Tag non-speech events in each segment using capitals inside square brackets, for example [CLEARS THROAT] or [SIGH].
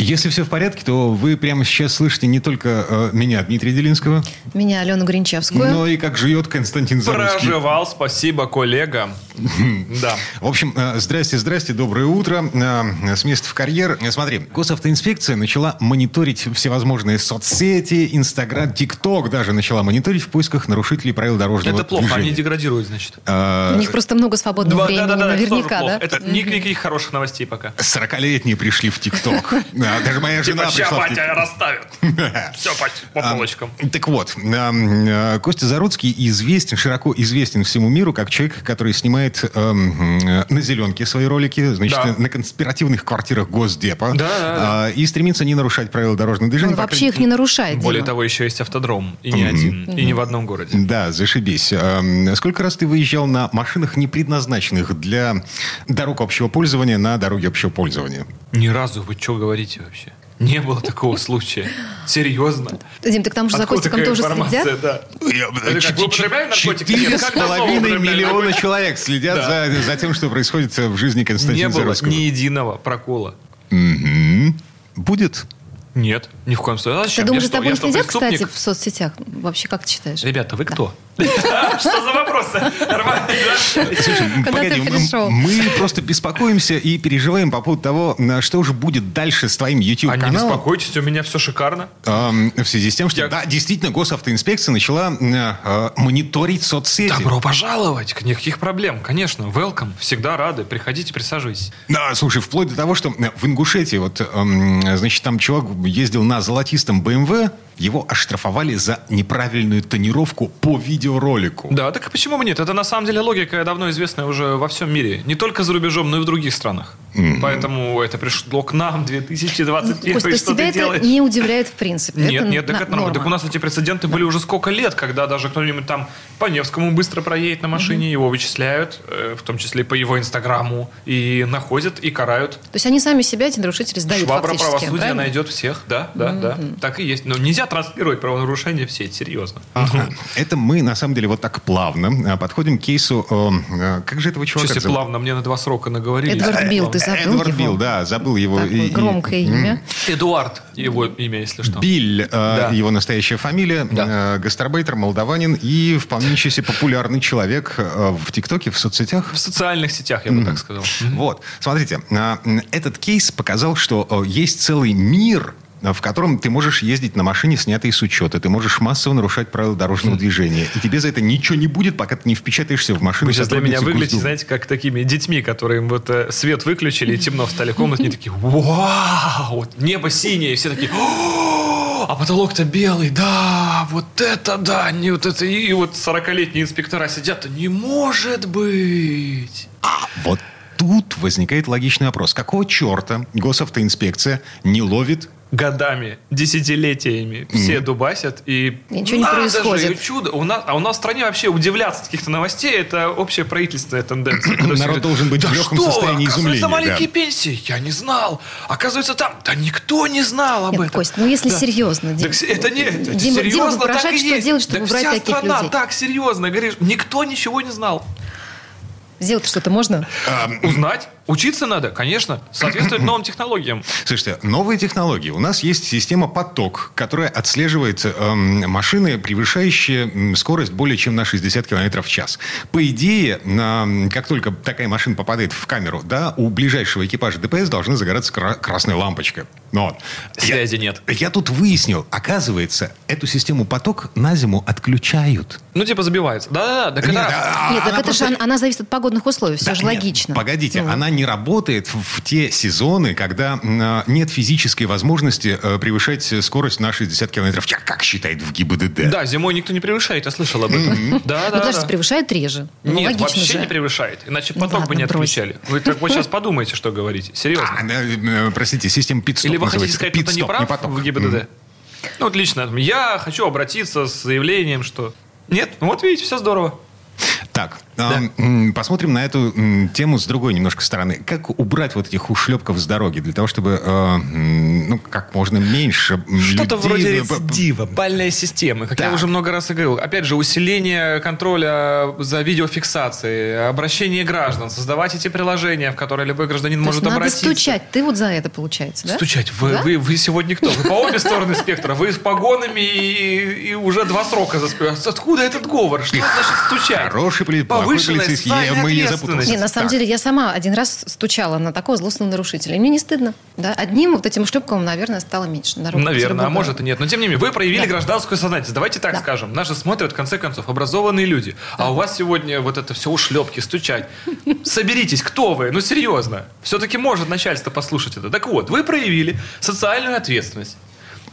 Если все в порядке, то вы прямо сейчас слышите не только э, меня, Дмитрия Делинского, Меня, Алену Гринчевскую. но и как живет Константин Заруцкий. Проживал, спасибо, коллега. Да. В общем, э, здрасте, здрасте, доброе утро. Э, С места в карьер. Э, Смотри, госавтоинспекция начала мониторить всевозможные соцсети, Инстаграм, ТикТок даже начала мониторить в поисках нарушителей правил дорожного Это плохо, они движения. деградируют, значит. У них просто много свободного времени, наверняка, да? Это ни- никаких хороших новостей пока. 40-летние пришли в ТикТок. [LAUGHS] Да, Даже моя жена Типа, пришла в батя ТикТок. расставит. [LAUGHS] Все по А, полочкам. Так вот, э, Костя Заруцкий известен, широко известен всему миру как человек, который снимает эм, на зеленке свои ролики, значит, Да. на конспиративных квартирах Госдепа. Да, да, да. А, И стремится не нарушать правила дорожного движения. Он По вообще их не нарушает, Более Дима. того, еще есть автодром. И не один. И не в одном городе. Да, зашибись. Сколько раз ты выезжал на машинах, не предназначенных для дорог общего пользования, на дороге общего пользования? Ни разу вы что говорите вообще? Не было такого случая. Серьезно? Дим, так там же за Костиком такая тоже информация? следят? Да. Наркотики? Четыре Нет, с половиной миллиона человек следят за, за тем, что происходит в жизни Константина Не было ни единого прокола. Будет. Нет, ни в коем случае. Ты думаешь, Я за тобой следят, кстати, в соцсетях? Вообще, как ты считаешь? Ребята, вы кто? [LAUGHS] Что за вопросы? Слушай, погоди, мы- просто беспокоимся и переживаем по поводу того, на что же будет дальше с твоим А не YouTube-каналом. беспокойтесь, у меня все шикарно. В связи с тем, что, Я- да, действительно, госавтоинспекция начала э, э, мониторить соцсети. Добро пожаловать, никаких проблем, конечно, welcome, всегда рады, приходите, присаживайтесь. Да, слушай, вплоть до того, что э, в Ингушетии, вот, значит, там чувак ездил на золотистом БМВ, его оштрафовали за неправильную тонировку по видеоролику. Да, так и почему бы нет? Это на самом деле логика давно известная уже во всем мире. Не только за рубежом, но и в других странах. Поэтому это пришло к нам 2021 Кость, то есть что тебя ты это делаешь? не удивляет в принципе? Нет, Это нет, так на- это нормально. норма. Так у нас эти прецеденты были уже сколько лет, когда даже кто-нибудь там по Невскому быстро проедет на машине, его вычисляют, э, в том числе по его инстаграму, и находят, и карают. То есть они сами себя, эти нарушители, сдают Швабра фактически, правосудия правильно? найдет всех, да, да, да. Так и есть. Но нельзя транслировать правонарушения в сеть, серьезно. Ага. Это мы, на самом деле, вот так плавно э, подходим к кейсу... э, э, как же этого чувака Сейчас зовут? плавно мне на два срока наговорили. Эдвард Э, Билл, ты плавно. забыл Эдвард его? Билл, да, забыл его. Такое и- и- громкое имя. Эдуард, его имя, если что. Биль, э, Да. его настоящая фамилия, Да. э, гастарбайтер, молдаванин и вполне себе популярный человек э, в ТикТоке, в соцсетях. В социальных сетях, я бы так сказал. Вот, смотрите, а, м, этот кейс показал, что э, есть целый мир э, в котором ты можешь ездить на машине, снятой с учета. Ты можешь массово нарушать правила дорожного движения. И тебе за это ничего не будет, пока ты не впечатаешься в машину. Вы сейчас для меня выглядите, знаете, как такими детьми, которые вот э, свет выключили и темно встали в комнате, они такие, вау, небо синее, и все такие, «О, а потолок-то белый, да, вот это да, не вот это, и вот 40-летние инспектора сидят, не может быть. Вот тут возникает логичный вопрос. Какого черта госавтоинспекция не ловит Годами, десятилетиями все дубасят и ничего не надо происходит. Же, и чудо. У нас, а у нас в стране вообще удивляться каких-то новостей это общая правительственная тенденция. Народ должен быть в да легком что, состоянии изумления, маленькие да. пенсии, я не знал. Оказывается, там, да никто не знал об Нет, этом. Кость, ну если Да. серьезно, Дим. Так это не, это Дима- Дима серьезно, так вопрошает, и что есть. делать, чтобы Так вся таких страна людей. так серьезно, говоришь, никто ничего не знал. Сделать что-то можно? Узнать, учиться надо, конечно, соответствовать новым [CLEARS THROAT] технологиям. Слушайте, новые технологии. У нас есть система поток, которая отслеживает эм, машины, превышающие скорость более чем на 60 км в час. По идее, на, м, как только такая машина попадает в камеру, да, у ближайшего экипажа ДПС должна загораться кра- красная лампочка. Но вот. Связи я, нет. Я тут выяснил, оказывается, эту систему поток на зиму отключают. Ну, типа забивается. Да-да-да, Нет, а- Нет, так она это же просто- она, она зависит от погодных условий, все Да, же нет, логично. Погодите, Ну. она не работает в, те сезоны, когда а, нет физической возможности э, превышать скорость на 60 км в час, как считает в ГИБДД. Да, зимой никто не превышает, я слышал об этом. Да, Ну, да, подожди, да. превышают реже. Ну, Нет, вообще не превышает. Иначе Ну поток бы не отключали. Вы так вот сейчас подумайте, что говорите. А, Серьезно. э, э, простите, система пит-стоп Или вы хотите сказать, кто-то не прав в ГИБДД? Ну, вот лично, я хочу обратиться с заявлением, что... Нет? Ну, вот видите, все здорово. Так, А, м, Посмотрим на эту тему с другой немножко стороны. Как убрать вот этих ушлепков с дороги для того, чтобы э, ну, как можно меньше Что-то людей- вроде рецидива, бальная система. Как я Так. уже много раз и говорил. Опять же, усиление контроля за видеофиксацией, обращение граждан, создавать эти приложения, в которые любой гражданин То может надо обратиться. стучать. Ты вот за это, получается, да? Стучать. Вы, Да? вы, вы сегодня кто? Вы по обе стороны спектра. Вы с погонами и, и уже два срока за. Откуда этот говор? Что значит стучать? Хороший поли- Повышенная полицейский. Я- мы не запутались. Не, на самом Так. деле, я сама один раз стучала на такого злостного нарушителя. И мне не стыдно. Да? Одним вот этим шлепком, наверное, стало меньше. на дорогах Наверное, а может и нет. Но тем не менее, вы проявили Да. гражданскую сознательность. Давайте так Да. скажем. Нас же смотрят, в конце концов, образованные люди. А у вас сегодня вот это все ушлепки, стучать. Соберитесь, кто вы? Ну, серьезно. Все-таки может начальство послушать это. Так вот, вы проявили социальную ответственность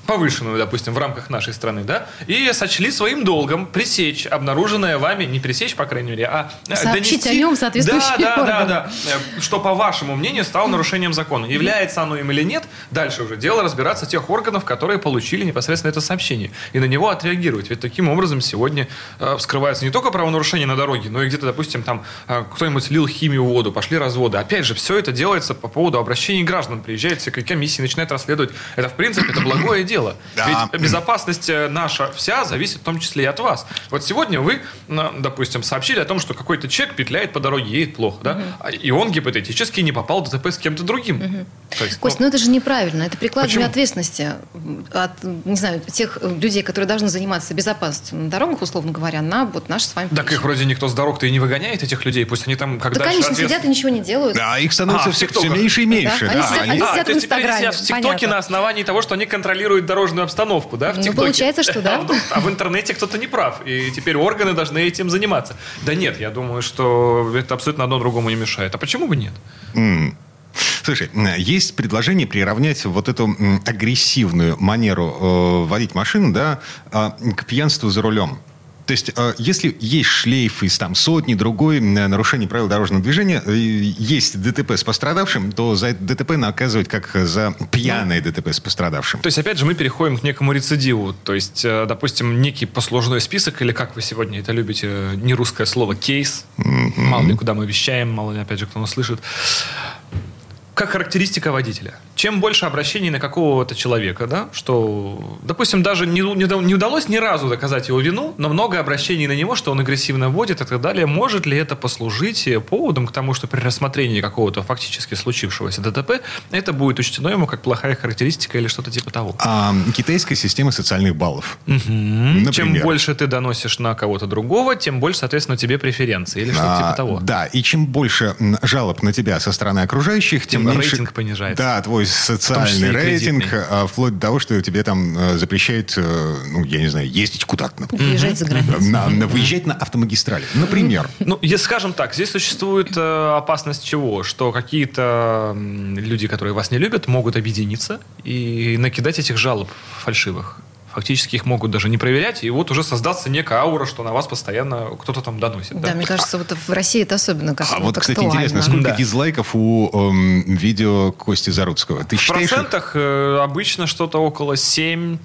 повышенную, допустим, в рамках нашей страны, да, и сочли своим долгом пресечь обнаруженное вами, не пресечь, по крайней мере, а э, Сообщить донести- о нем соответствующие Да, да, да, органы. да. Э, Что, по вашему мнению, стало нарушением закона. Является оно им или нет, дальше уже дело разбираться тех органов, которые получили непосредственно это сообщение. И на него отреагировать. Ведь таким образом сегодня э, вскрывается не только правонарушение на дороге, но и где-то, допустим, там кто-нибудь лил химию в воду, пошли разводы. Опять же, все это делается по поводу обращений граждан. Приезжает всякая комиссия, начинает расследовать. Это, в принципе, это благое дело. Да. Ведь безопасность э, наша вся зависит в том числе и от вас. Вот сегодня вы, э, допустим, сообщили о том, что какой-то человек петляет по дороге, едет плохо, да? А- И он гипотетически не попал в ДТП с кем-то другим. То есть, Кость, ну, ну это же неправильно. Это прикладывание Почему? ответственности от, не знаю, тех э, людей, которые должны заниматься безопасностью на дорогах, условно говоря, на вот наши с вами так плечи. их вроде никто с дорог-то и не выгоняет, этих людей. Пусть они там, когда Да, конечно, сидят и ничего не делают. Да, их становится А, все, ТикТоках. меньше и меньше. Да, да. они сидят- Они- они А, сидят в Инстаграме, сидят в ТикТоке на основании того, что они контролируют дорожную обстановку, да? В Ну, ТикТоке. получается, что да. [LAUGHS] А в- А в интернете кто-то не прав, и теперь органы должны этим заниматься. Да нет, я думаю, что это абсолютно одно другому не мешает. А почему бы нет? Слушай, есть предложение приравнять вот эту агрессивную манеру э, водить машину, да, э, к пьянству за рулем. То есть, э, если есть шлейф из там сотни другой м, нарушений правил дорожного движения, э, есть ДТП с пострадавшим, то за это ДТП наказывать как за пьяное ДТП с пострадавшим. То есть, опять же, мы переходим к некому рецидиву. То есть, э, допустим, некий послужной список, или как вы сегодня это любите, э, не русское слово, кейс. Мало ли куда мы вещаем, мало ли, опять же, кто нас слышит. Как характеристика водителя. Чем больше обращений на какого-то человека, да, что, допустим, даже не, не, не удалось ни разу доказать его вину, но много обращений на него, что он агрессивно водит и так далее, может ли это послужить э, поводом к тому, что при рассмотрении какого-то фактически случившегося ДТП это будет учтено ему как плохая характеристика или что-то типа того? А китайская система социальных баллов. Мгм. Чем больше ты доносишь на кого-то другого, тем больше, соответственно, тебе преференции или что-то А, типа того. Да, и чем больше жалоб на тебя со стороны окружающих, Тем меньше... рейтинг понижается. Да, твой социальный рейтинг, а, вплоть до того, что тебе там э, запрещают, э, ну, я не знаю, ездить куда-то. например. Выезжать за границу. На, на- выезжать на автомагистрали, например. Ну, если скажем так, здесь существует э, опасность чего? Что какие-то люди, которые вас не любят, могут объединиться и накидать этих жалоб фальшивых. Фактически их могут даже не проверять, и вот уже создаться некая аура, что на вас постоянно кто-то там доносит. Да, мне кажется, вот в России это особенно как А вот, кстати, интересно, сколько Да. дизлайков у эм, видео Кости Заруцкого? Ты В считаешь, процентах э, обычно что-то около 7-8.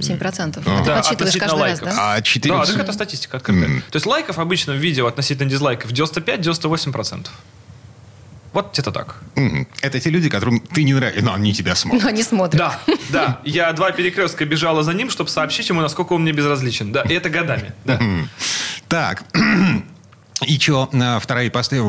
7%. Ага. Ты Да, подсчитываешь относительно каждый раз, лайков. да? А 4... Да, так это статистика открытая. Мгм. То есть лайков обычно в видео относительно дизлайков 95-98%. Вот где-то так. Мгм. Это те люди, которым ты не нравишься, но они тебя смотрят. Но они смотрят. Да, да. Я два перекрестка бежала за ним, чтобы сообщить ему, насколько он мне безразличен. Да, и это годами. Да. М. Так. [CLEARS THROAT] И что, вторая ипостась,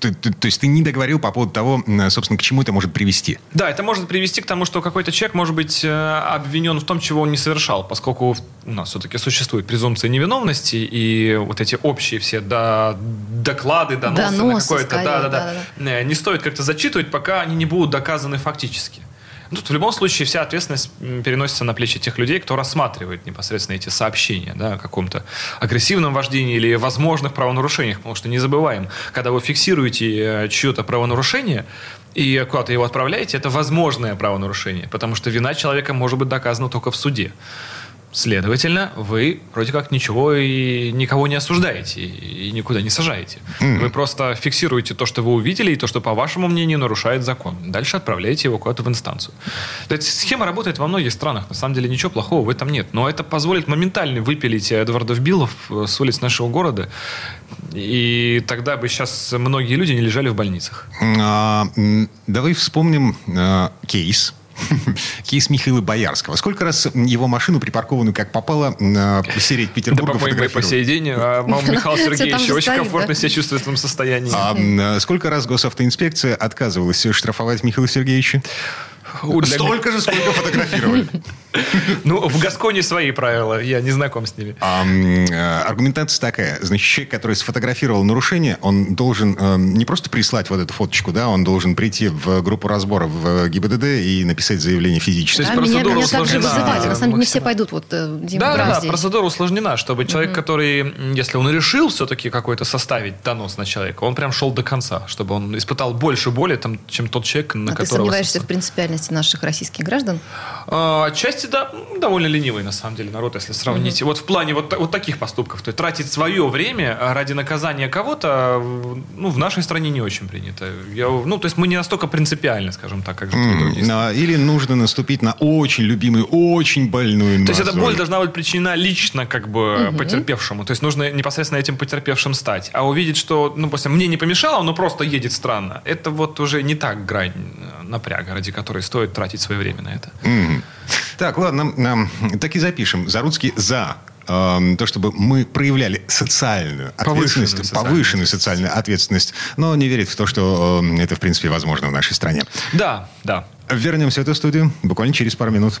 ты- ты- то есть ты не договорил по поводу того, собственно, к чему это может привести. Да, это может привести к тому, что какой-то человек может быть э, обвинен в том, чего он не совершал, поскольку у нас все-таки существует презумпция невиновности, и вот эти общие все да, доклады, доносы, на Доносы, какое-то, скорее, да, да, да, не стоит как-то зачитывать, пока они не будут доказаны фактически. Тут в любом случае вся ответственность переносится на плечи тех людей, кто рассматривает непосредственно эти сообщения да, о каком-то агрессивном вождении или возможных правонарушениях. Потому что не забываем, когда вы фиксируете э, чье-то правонарушение и куда-то его отправляете, это возможное правонарушение, потому что вина человека может быть доказана только в суде. Следовательно, вы вроде как ничего и никого не осуждаете и никуда не сажаете. Mm. Вы просто фиксируете то, что вы увидели, и то, что, по вашему мнению, нарушает закон. Дальше отправляете его куда-то в инстанцию. Эта схема работает во многих странах. На самом деле ничего плохого в этом нет. Но это позволит моментально выпилить Эдвардов Биллов э, с улиц нашего города. И тогда бы сейчас многие люди не лежали в больницах. А, давай вспомним а, кейс [LAUGHS] кейс Михаила Боярского. Сколько раз его машину, припаркованную как попало, посереть Петербурга Да, по-моему, по сей день. А, Михаил Сергеевич очень комфортно себя чувствует в этом состоянии. А сколько раз госавтоинспекция отказывалась штрафовать Михаила Сергеевича? Столько же, сколько фотографировали. [LAUGHS] Ну, в Гасконе свои правила, я не знаком с ними. А, э, аргументация такая. Значит, человек, который сфотографировал нарушение, он должен э, не просто прислать вот эту фоточку, да, он должен прийти в группу разбора в ГИБДД и написать заявление физически. Да, меня, меня также вызывали. На самом деле не все пойдут. Вот, э, да, да, да, процедура усложнена, чтобы человек, который, если он решил все-таки какой-то составить донос на человека, он прям шел до конца, чтобы он испытал больше боли, там, чем тот человек, на а которого... ты сомневаешься в принципиальности наших российских граждан? А, отчасти да, довольно ленивый, на самом деле, народ, если сравнить. Mm-hmm. Вот в плане вот, вот таких поступков. То есть тратить свое время ради наказания кого-то, ну, в нашей стране не очень принято. Я, ну, то есть мы не настолько принципиальны, скажем так, как же mm-hmm. Или нужно наступить на очень любимую, очень больную То есть эта боль должна быть причинена лично как бы mm-hmm. потерпевшему. То есть нужно непосредственно этим потерпевшим стать. А увидеть, что, ну, после мне не помешало, но просто едет странно, это вот уже не так грань э, напряга, ради которой стоит тратить свое время на это. Mm-hmm. Так, ладно, так и запишем. Заруцкий за эм, то, чтобы мы проявляли социальную ответственность, повышенную, повышенную социальную ответственность, но не верит в то, что эм, это, в принципе, возможно в нашей стране. Да, да. Вернемся в эту студию буквально через пару минут.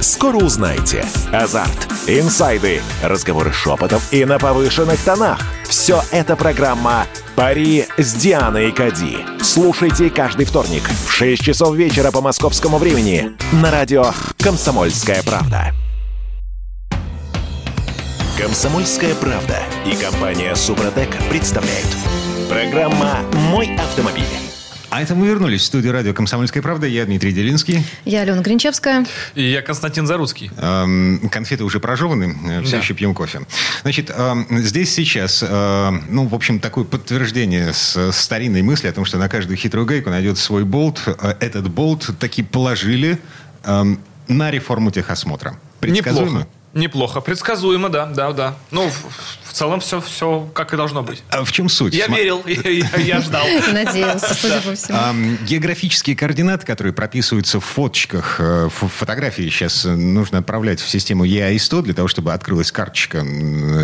Скоро узнаете. Азарт, инсайды, разговоры шепотов и на повышенных тонах. Все это программа «Пари с Дианой Кади». Слушайте каждый вторник в 6 часов вечера по московскому времени на радио «Комсомольская правда». «Комсомольская правда» и компания «Супротек» представляют. Программа «Мой автомобиль». А это мы вернулись в студию радио «Комсомольская правда». Я Дмитрий Делинский. Я Алена Гринчевская. И я Константин Заруцкий. Эм, конфеты уже прожеваны, э, все да. еще пьем кофе. Значит, эм, здесь сейчас, э, ну, в общем, такое подтверждение с старинной мысли о том, что на каждую хитрую гайку найдет свой болт. Э, этот болт таки положили эм, на реформу техосмотра. Предсказуемо? Неплохо. Неплохо. Предсказуемо, да, да, да. Ну, в целом все, все как и должно быть. А в чем суть? Я Сма... верил, я, ждал. [LAUGHS] Надеялся, судя по всему. географические координаты, которые прописываются в фоточках, э, фотографии сейчас нужно отправлять в систему EI100 для того, чтобы открылась карточка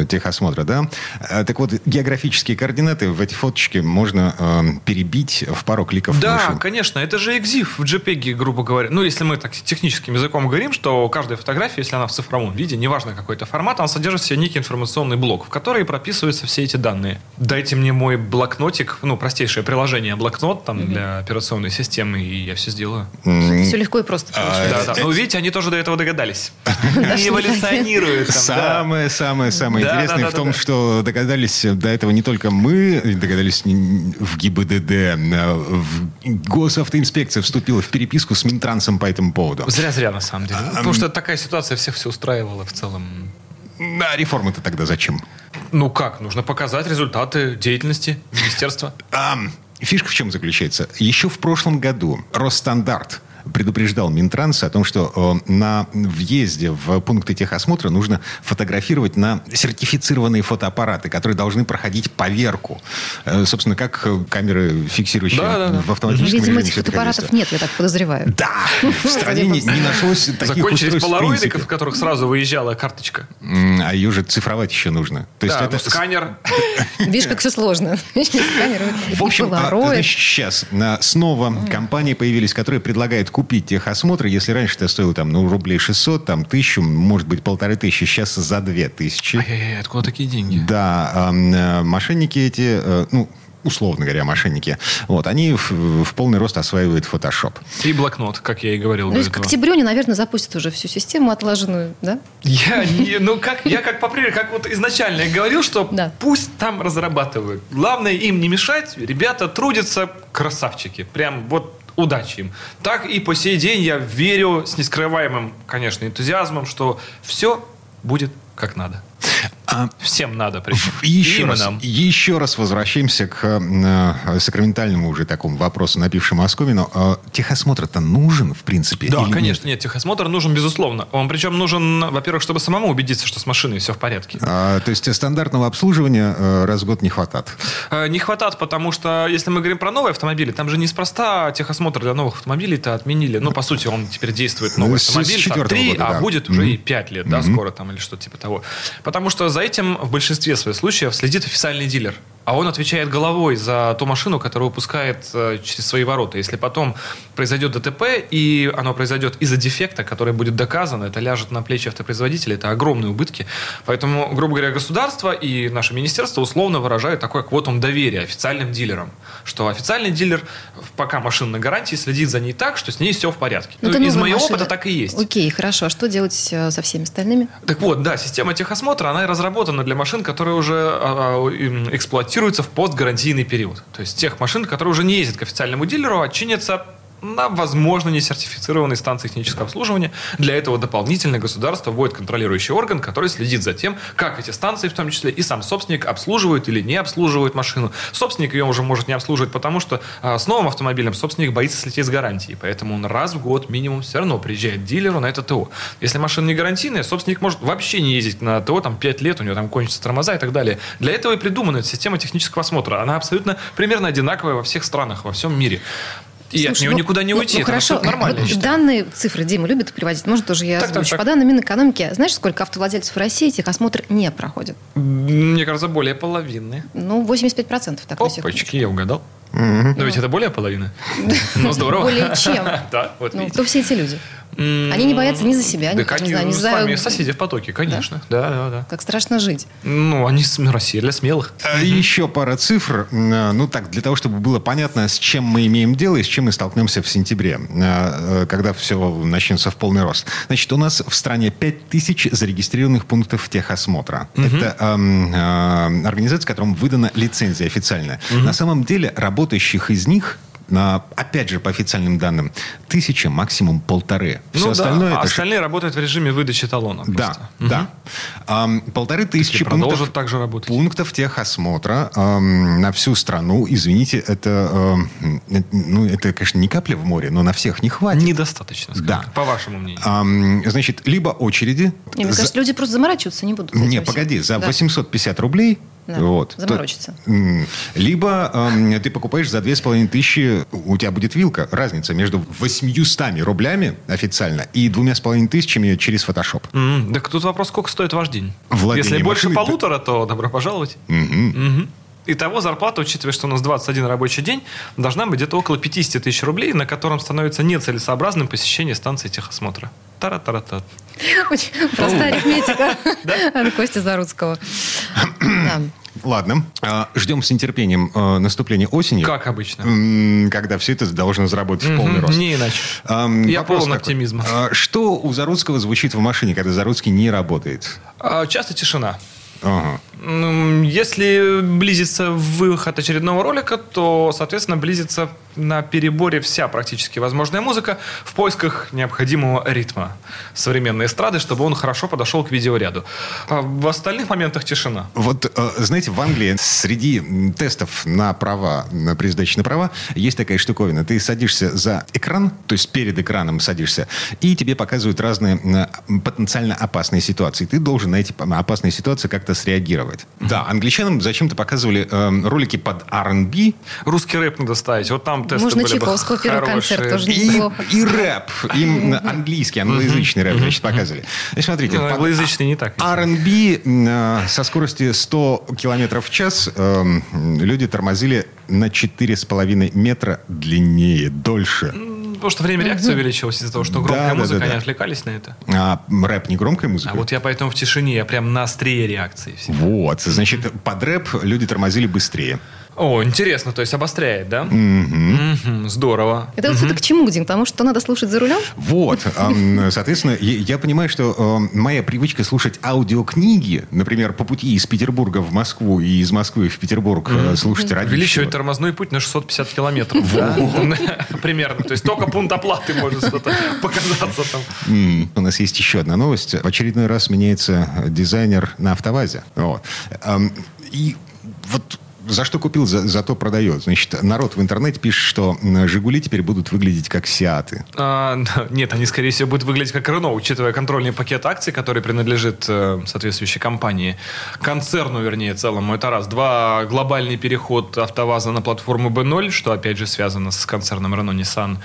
техосмотра, да? А, так вот, географические координаты в эти фоточки можно перебить в пару кликов Да, мыши. конечно, это же EXIF в JPEG, грубо говоря. Ну, если мы так техническим языком говорим, что каждая фотография, если она в цифровом виде, неважно какой-то формат, она содержит в себе некий информационный блок, в которые прописываются все эти данные. Дайте мне мой блокнотик, ну, простейшее приложение блокнот там mm-hmm. для операционной системы, и я все сделаю. Mm-hmm. Все легко и просто а, Да, да. Ну, видите, они тоже до этого догадались. [LAUGHS] Они эволюционируют. Самое-самое-самое интересное в том, что догадались до этого не только мы, догадались в ГИБДД, а в госавтоинспекция вступила в переписку с Минтрансом по этому поводу. Зря-зря, на самом деле. Потому что такая ситуация всех все устраивала в целом. А реформы-то тогда зачем? Ну как? Нужно показать результаты деятельности министерства. Фишка в чем заключается? Еще в прошлом году Росстандарт предупреждал Минтранс о том, что э, на въезде в пункты техосмотра нужно фотографировать на сертифицированные фотоаппараты, которые должны проходить поверку. Э, собственно, как камеры, фиксирующие да, да, в автоматическом Видимо, этих фотоаппаратов нет, я так подозреваю. Да, в [LAUGHS] стране не, не нашлось таких Закончились полароиды, в которых сразу выезжала карточка. А ее же цифровать еще нужно. То есть да, это... сканер. [LAUGHS] Видишь, как все сложно. [LAUGHS] В общем, а, сейчас снова компании появились, которые предлагают купить техосмотр, если раньше это стоило там, ну, рублей 600, там, тысячу, может быть, полторы тысячи, сейчас за две тысячи. Ай-яй-яй, откуда такие деньги? Да, э, мошенники эти, э, ну, условно говоря, мошенники, вот, они в, в полный рост осваивают Photoshop. И блокнот, как я и говорил. Ну, до есть к октябрю они, наверное, запустят уже всю систему отлаженную, да? Я не, ну как, я как по примеру, как вот изначально я говорил, что Да. пусть там разрабатывают. Главное им не мешать. Ребята трудятся, красавчики. Прям вот удачи им. Так и по сей день я верю с нескрываемым, конечно, энтузиазмом, что все будет как надо. А Всем надо. причем. [LAUGHS] Еще Им раз, нам. еще раз возвращаемся к э, сакраментальному уже такому вопросу, напившему Осковину. Э, техосмотр-то нужен, в принципе? Да, или нет? конечно, нет, техосмотр нужен, безусловно. Он причем нужен, во-первых, чтобы самому убедиться, что с машиной все в порядке. А, то есть стандартного обслуживания э, раз в год не хватает. Э, Не хватает, потому что, если мы говорим про новые автомобили, там же неспроста техосмотр для новых автомобилей-то отменили. Ну, по сути, он теперь действует новый Ну, с- с автомобиль, там, четвертого три, года, а да. будет уже Мгм. и 5 лет, да, скоро там, или что-то типа того. Потому что за этим в большинстве своих случаев следит официальный дилер. А он отвечает головой за ту машину, которую выпускает э, через свои ворота. Если потом произойдет ДТП, и оно произойдет из-за дефекта, который будет доказан, это ляжет на плечи автопроизводителя, это огромные убытки. Поэтому, грубо говоря, государство и наше министерство условно выражают такое квотум доверия официальным дилерам. Что официальный дилер, пока машина на гарантии, следит за ней так, что с ней все в порядке. Ну, Ну, из моего машина. опыта так и есть. Окей, хорошо. А что делать э, со всеми остальными? Так вот, да, система техосмотра, она и разработана для машин, которые уже а, эксплуатируются в постгарантийный период. То есть тех машин, которые уже не ездят к официальному дилеру, а чинятся на, возможно, несертифицированной станции технического обслуживания. Для этого дополнительно государство вводит контролирующий орган, который следит за тем, как эти станции, в том числе и сам собственник, обслуживают или не обслуживают машину. Собственник ее уже может не обслуживать, потому что а, с новым автомобилем собственник боится слететь с гарантии. Поэтому он раз в год минимум все равно приезжает к дилеру на это ТО. Если машина не гарантийная, собственник может вообще не ездить на ТО, там 5 лет, у него там кончатся тормоза и так далее. Для этого и придумана эта система технического осмотра. Она абсолютно примерно одинаковая во всех странах, во всем мире. И от Слушай, нее ну, никуда не ну, уйти. ну, это хорошо, нормально. Вот данные цифры Дима любит приводить. Может, тоже я Так, озвучу. так. По данным Минэкономики, знаешь, сколько автовладельцев в России техосмотр не проходит? Мне кажется, более половины. Ну, 85% так. Опачки, я угадал. Но ведь это более половины. Ну, здорово. Более чем. [LAUGHS] Да, вот Ну, кто все эти люди? Они не боятся ни за себя, ни, Да, не конечно, не с за- вами соседи в потоке, конечно. Да, да, да. Как страшно жить. Ну, они с Россия для смелых. А Еще пара цифр. Э, Ну так, для того, чтобы было понятно, с чем мы имеем дело и с чем мы столкнемся в сентябре, э, э, когда все начнется в полный рост. Значит, у нас в стране 5000 зарегистрированных пунктов техосмотра. Это эм, э, организация, которым выдана лицензия официальная. На самом деле, работающих из них опять же, по официальным данным, тысяча, максимум полторы. Все ну, остальное да, а это ш- остальные работают в режиме выдачи талона. да, просто. да. Ам, полторы тысячи пунктов, так же работать. пунктов техосмотра ам, на всю страну. Извините, это, э, ну, это, конечно, не капля в море, но на всех не хватит. Недостаточно, скажем Да. по вашему мнению. Ам, значит, либо очереди. Не, мне за- кажется, люди просто заморачиваться не будут. Не, погоди, за Да. 850 рублей. Да, Вот, то- заморочиться. либо ам, ты покупаешь за 2500, у тебя будет вилка. Разница между 800 рублями официально и двумя с половиной тысячами через Photoshop. М, Так тут вопрос, сколько стоит ваш день? Владение Если больше машиной, полутора, то добро пожаловать. Мгм. Мгм. Итого зарплата, учитывая, что у нас 21 рабочий день, должна быть где-то около 50 тысяч рублей, на котором становится нецелесообразным посещение станции техосмотра. Тара-тара-та. Очень простая арифметика [LAUGHS] от Кости Заруцкого. [CLEARS THROAT] Ладно. А, Ждем с нетерпением а, наступления осени. Как обычно. Когда все это должно заработать в полный рост. Не иначе. Ам, Я полон такой. оптимизма. А, Что у Заруцкого звучит в машине, когда Заруцкий не работает? А, Часто тишина. Ага. Если близится выход очередного ролика, то, соответственно, близится на переборе вся практически возможная музыка в поисках необходимого ритма современной эстрады, чтобы он хорошо подошел к видеоряду. А в остальных моментах тишина. Вот, э, знаете, в Англии среди тестов на права, на при сдаче на права, есть такая штуковина. Ты садишься за экран, то есть перед экраном садишься, и тебе показывают разные м, потенциально опасные ситуации. Ты должен на эти опасные ситуации как-то среагировать. Да, англичанам зачем-то показывали э, ролики под R&B, Русский рэп надо ставить. Вот там тесты Можно были бы Чайковского первый хорошие. концерт тоже И, и рэп. Им английский, англоязычный рэп, значит, показывали. Значит, смотрите. Ну, англоязычный не так. R&B э, со скоростью 100 километров в час эм, люди тормозили на 4,5 метра длиннее, дольше. Потому что время реакции увеличилось из-за того, что громкая да, музыка, да, они да. отвлекались на это. А рэп не громкая музыка? А вот я поэтому в тишине, я прям на острие реакции. всегда. Вот, значит, под рэп люди тормозили быстрее. О, интересно, то есть обостряет, да? Мгм, Здорово. Это вот это к чему, Дим? Потому что надо слушать за рулем? Вот, соответственно, я понимаю, что моя привычка слушать аудиокниги, например, по пути из Петербурга в Москву и из Москвы в Петербург э, слушать радио. Увеличивает тормозной путь на 650 километров. [LAUGHS] Примерно. То есть только пункт оплаты может что-то [LAUGHS] показаться там. У нас есть еще одна новость. В очередной раз меняется дизайнер на автовазе. И вот за что купил, за, то продает. Значит, народ в интернете пишет, что «Жигули» теперь будут выглядеть как «Сиаты». А, Нет, они, скорее всего, будут выглядеть как Рено, учитывая контрольный пакет акций, который принадлежит э, соответствующей компании, концерну, вернее, целому. Это раз. Два, глобальный переход АвтоВАЗа на платформу B0, что, опять же, связано с концерном Рено Nissan.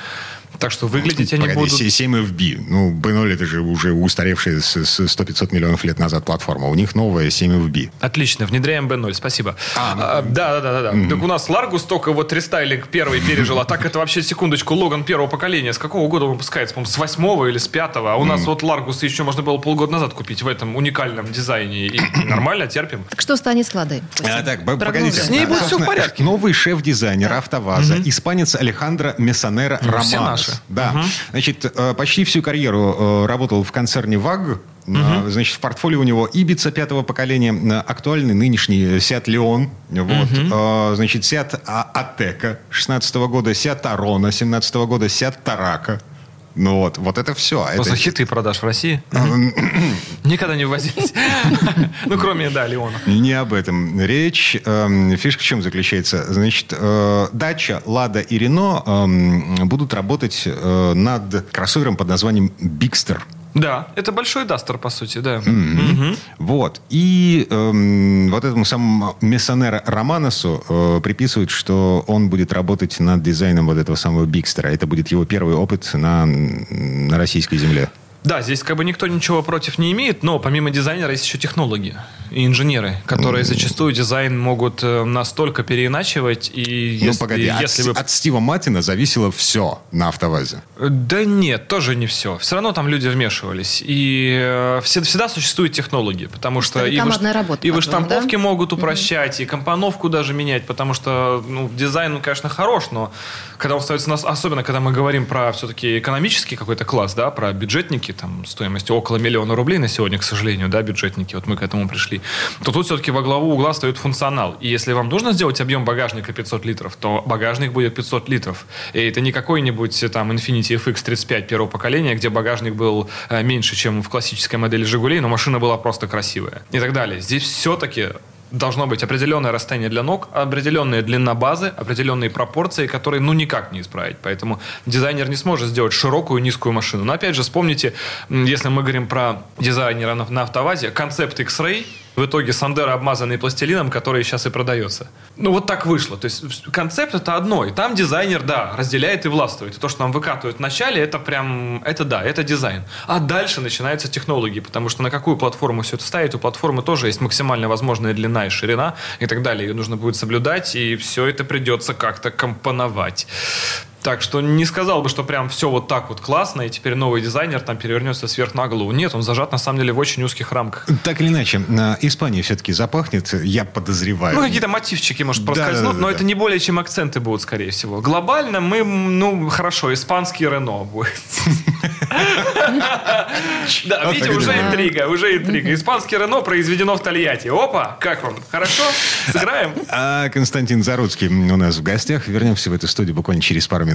Так что выглядеть они Погоди, будут... се- CMF-B. Ну, B0 это же уже устаревшая с, с 100-500 миллионов лет назад платформа. У них новая CMF-B. Отлично, внедряем B0, спасибо. А, да, да, да, да. да. Так у нас Ларгус только вот рестайлинг первый пережил, а так это вообще, секундочку, Логан первого поколения. С какого года он выпускается? По-моему, с восьмого или с пятого. А у нас вот Ларгус еще можно было полгода назад купить в этом уникальном дизайне. И нормально, терпим. Так что станет с Ладой? А, так, погодите. С ней будет всё в порядке. Новый шеф-дизайнер АвтоВАЗа, испанец Алехандро Мессанера Ну, все Романос. Да. Значит, э, почти всю карьеру э, работал в концерне ВАГ. Э, Значит, в портфолио у него Ибица пятого поколения, актуальный нынешний Сиат Леон, вот, Э, значит, Сиат Атека 16 года, Сиат Арона 17 года, Сиат Тарака. Ну вот, вот это все. Что за хиты продаж в России? [LAUGHS] Никогда не ввозились. Ну, кроме, да, Леона. Не об этом речь. Эм, Фишка в чем заключается? Значит, э, Дача, Лада и Рено эм, будут работать э, над кроссовером под названием Бикстер. Да, это большой Дастер, по сути, да. Вот. И эм, вот этому самому Мессонера Романосу э, приписывают, что он будет работать над дизайном вот этого самого Бикстера. Это будет его первый опыт на, на российской земле. Да, здесь как бы никто ничего против не имеет, но помимо дизайнера есть еще технологи и инженеры, которые зачастую дизайн могут э, настолько переиначивать, и ну, если, погоди, от, если вы... от Стива Матина зависело все на автовазе. Да нет, тоже не все. Все равно там люди вмешивались. И э, все- всегда существуют технологии, потому что и, выш- работа и потом, выштамповки да? могут упрощать, и компоновку даже менять, потому что ну, дизайн, ну, конечно, хорош, но когда он ставится, на, особенно когда мы говорим про все-таки экономический какой-то класс, да, про бюджетники, там, стоимостью около миллиона рублей на сегодня, к сожалению, да, бюджетники, вот мы к этому пришли, то тут все-таки во главу угла стоит функционал. И если вам нужно сделать объем багажника 500 литров, то багажник будет 500 литров. И это не какой-нибудь там Infiniti FX35 первого поколения, где багажник был э, меньше, чем в классической модели «Жигулей», но машина была просто красивая. И так далее. Здесь все-таки должно быть определенное расстояние для ног, определенная длина базы, определенные пропорции, которые ну никак не исправить. Поэтому дизайнер не сможет сделать широкую низкую машину. Но опять же, вспомните, если мы говорим про дизайнера на, на автовазе, концепт X-Ray в итоге Сандера обмазанный пластилином, который сейчас и продается. Ну, вот так вышло. То есть концепт это одно. И там дизайнер, да, разделяет и властвует. И то, что нам выкатывают в начале, это прям, это да, это дизайн. А дальше начинаются технологии, потому что на какую платформу все это ставить, у платформы тоже есть максимально возможная длина и ширина и так далее. Ее нужно будет соблюдать, и все это придется как-то компоновать. Так что не сказал бы, что прям все вот так вот классно, и теперь новый дизайнер там перевернется сверх на голову. Нет, он зажат на самом деле в очень узких рамках. Так или иначе, на Испании все-таки запахнет, я подозреваю. Ну, какие-то мотивчики, может, Да, проскользнут, да, да, но да. это не более чем акценты будут, скорее всего. Глобально мы, ну, хорошо, испанский Рено будет. Да, видите, уже интрига, уже интрига. Испанский Рено произведено в Тольятти. Опа, как вам? Хорошо? Сыграем? А Константин Заруцкий у нас в гостях. Вернемся в эту студию буквально через пару минут. И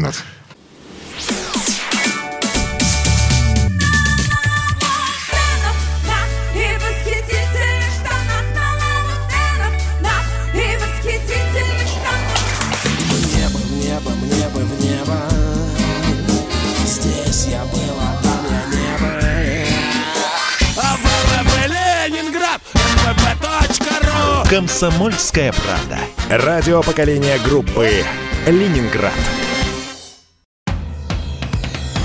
восхитительных штанах на лабутенах На и восхитительных штанах Небо, в небо, мне бы в небо Здесь я был, а там я не был А ВВП Ленинград, МВП.ру Комсомольская правда. Радио поколения группы Ленинград.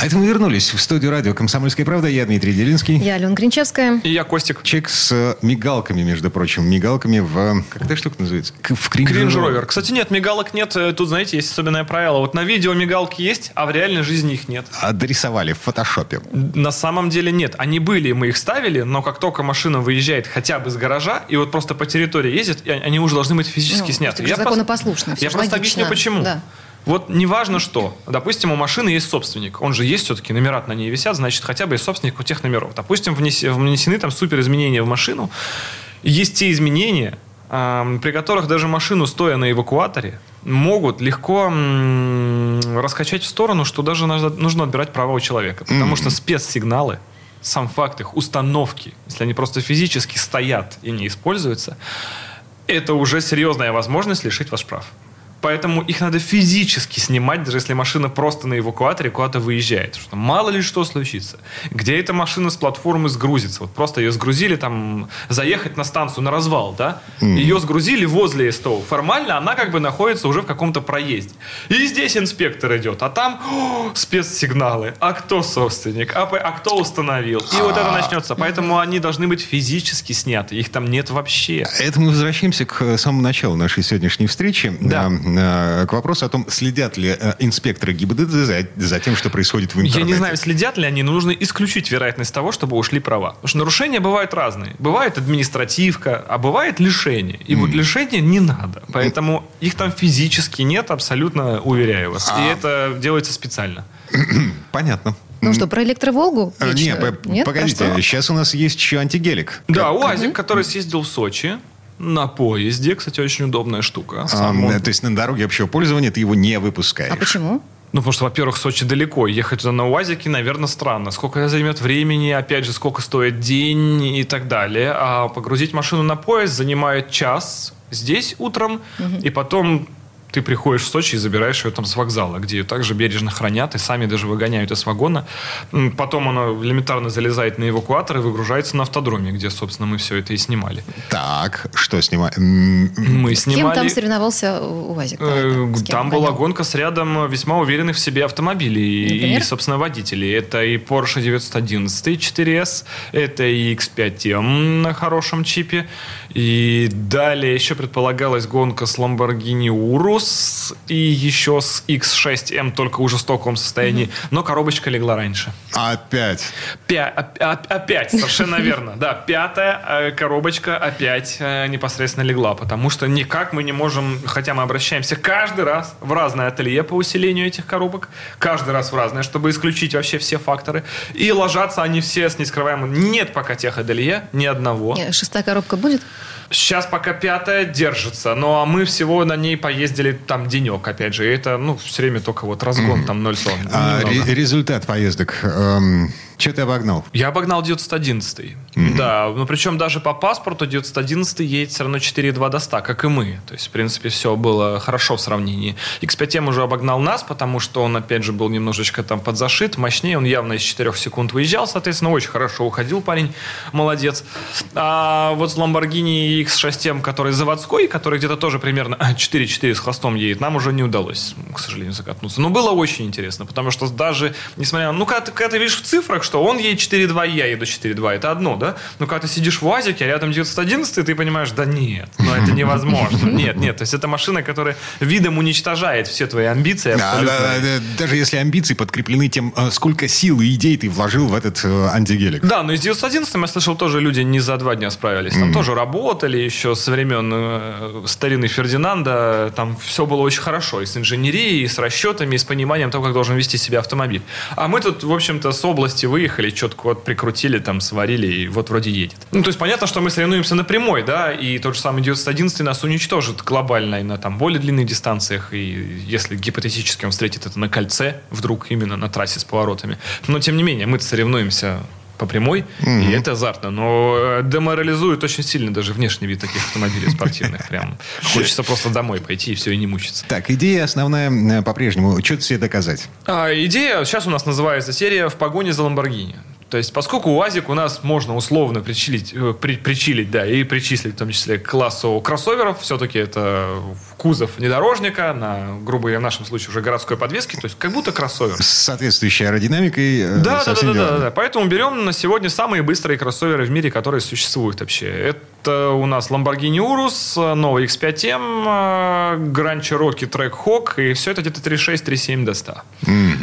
А это мы вернулись в студию радио «Комсомольская правда». Я Дмитрий Делинский. Я Алена Гринчевская. И я Костик. Человек с э, мигалками, между прочим. Мигалками в... Как эта штука называется? К- В Кринж Кринж Ровер. Кстати, нет, мигалок нет. Э, Тут, знаете, есть особенное правило. Вот на видео мигалки есть, а в реальной жизни их нет. А Дорисовали в фотошопе. На самом деле нет. Они были, мы их ставили, но как только машина выезжает хотя бы с гаража, и вот просто по территории ездит, они уже должны быть физически Ну, сняты. же законопослушно, Я просто логично. объясню, почему. Да. Вот неважно что. Допустим, у машины есть собственник. Он же есть все-таки, номера на ней висят, значит, хотя бы есть собственник у тех номеров. Допустим, внес- внесены там супер изменения в машину. И Есть те изменения, при которых даже машину, стоя на эвакуаторе, могут легко раскачать в сторону, что даже нужно отбирать права у человека. Потому что спецсигналы, сам факт их установки, если они просто физически стоят и не используются, это уже серьезная возможность лишить вас прав. Поэтому их надо физически снимать, даже если машина просто на эвакуаторе куда-то выезжает. Что мало ли что случится. Где эта машина с платформы сгрузится? Вот просто ее сгрузили там, заехать на станцию на развал, да? Ее сгрузили возле СТО. Формально она как бы находится уже в каком-то проезде. И здесь инспектор идет, а там о, спецсигналы. А кто собственник? А, а кто установил? И вот это начнется. Поэтому они должны быть физически сняты. Их там нет вообще. Это мы возвращаемся к э, самому началу нашей сегодняшней встречи. Да. Э, К вопросу о том, следят ли э, инспекторы ГИБДД за, за тем, что происходит в интернете. Я не знаю, следят ли они, но нужно исключить вероятность того, чтобы ушли права. Потому что нарушения бывают разные. Бывает административка, а бывает лишение. И вот лишение не надо. Поэтому их там физически нет, абсолютно уверяю вас. А. И это делается специально. [CLEARS THROAT] Понятно. Ну что, про электроволгу? Э, Не, Нет? Погодите, сейчас у нас есть еще антигелик. Да, УАЗик, который съездил в Сочи на поезде. Кстати, очень удобная штука. А, он- То есть на дороге общего пользования ты его не выпускаешь. А почему? Ну, потому что, во-первых, Сочи далеко. Ехать туда на УАЗике, наверное, странно. Сколько это займет времени, опять же, сколько стоит день и так далее. А погрузить машину на поезд занимает час здесь утром, и потом ты приходишь в Сочи и забираешь ее там с вокзала, где ее также бережно хранят и сами даже выгоняют из вагона. Потом она элементарно залезает на эвакуатор и выгружается на автодроме, где, собственно, мы все это и снимали. Так, что снимаем? Мы С кем снимали... там соревновался УАЗик? Э, кем Там была гонял? гонка с рядом весьма уверенных в себе автомобилей и, Например? собственно, водителей. Это и Porsche 911 4S, это и X5M на хорошем чипе. И далее еще предполагалась гонка с Lamborghini Urus и еще с X6M, только уже в стоковом состоянии. Но коробочка легла раньше. Опять. Пя- оп- оп- опять, совершенно [LAUGHS] верно. Да, пятая э, коробочка опять э, непосредственно легла, потому что никак мы не можем, хотя мы обращаемся каждый раз в разное ателье по усилению этих коробок, каждый раз в разное, чтобы исключить вообще все факторы. И ложатся они все с нескрываемым. Нет пока тех ателье, ни одного. Шестая коробка будет? Сейчас пока пятая держится, ну а мы всего на ней поездили там денек, опять же. И это, ну, все время только вот разгон, там 0,40. А, Немного. ре- результат поездок. Что ты обогнал? Я обогнал 911. Да, но причем даже по паспорту 911 едет все равно 4,2 до 100, как и мы. То есть, в принципе, все было хорошо в сравнении. X5M уже обогнал нас, потому что он, опять же, был немножечко там подзашит, мощнее. Он явно из 4 секунд выезжал, соответственно, очень хорошо уходил парень. Молодец. А вот с Lamborghini X6M, который заводской, который где-то тоже примерно [LAUGHS] 4,4 с хвостом едет, нам уже не удалось, к сожалению, закатнуться. Но было очень интересно, потому что даже, несмотря на... Ну, когда ты, когда ты видишь в цифрах, что он едет 4,2, и я еду 4,2, это одно, да? Но когда ты сидишь в УАЗике, а рядом 911, ты понимаешь, да нет, ну это невозможно. [LAUGHS] Нет, нет, то есть это машина, которая видом уничтожает все твои амбиции Да, абсолютно. да, да, даже если амбиции подкреплены тем, э, сколько сил и идей ты вложил в этот э, антигелик. Да, но из 911 я слышал, тоже люди не за два дня справились. Там тоже работали еще со времен э, старины Фердинанда. Там все было очень хорошо. И с инженерией, и с расчетами, и с пониманием того, как должен вести себя автомобиль. А мы тут, в общем-то, с области выехали, четко вот прикрутили, там сварили, и вот вроде едет. Ну, то есть понятно, что мы соревнуемся на прямой, да, и тот же самый 911 нас уничтожит глобально и на там более длинных дистанциях, и если гипотетически он встретит это на кольце, вдруг именно на трассе с поворотами. Но, тем не менее, мы соревнуемся по прямой, и это азартно. Но э, деморализует очень сильно даже внешний вид таких автомобилей спортивных. [LAUGHS] Прям хочется просто домой пойти и все, и не мучиться. Так, идея основная э, по-прежнему. Что-то себе доказать. А, идея, сейчас у нас называется серия «В погоне за Ламборгини». То есть, поскольку УАЗик у нас можно условно причилить, э, при- причилить, да, и причислить в том числе к классу кроссоверов, все-таки это кузов внедорожника на, грубо говоря, в нашем случае уже городской подвески, то есть как будто кроссовер. С соответствующей аэродинамикой. э, Да, да, да, да, да, да. Поэтому берем на сегодня самые быстрые кроссоверы в мире, которые существуют вообще. Это у нас Lamborghini Urus, новый X5M, э, Grand Cherokee Trackhawk, и все это где-то 3.6, 3.7 до 100.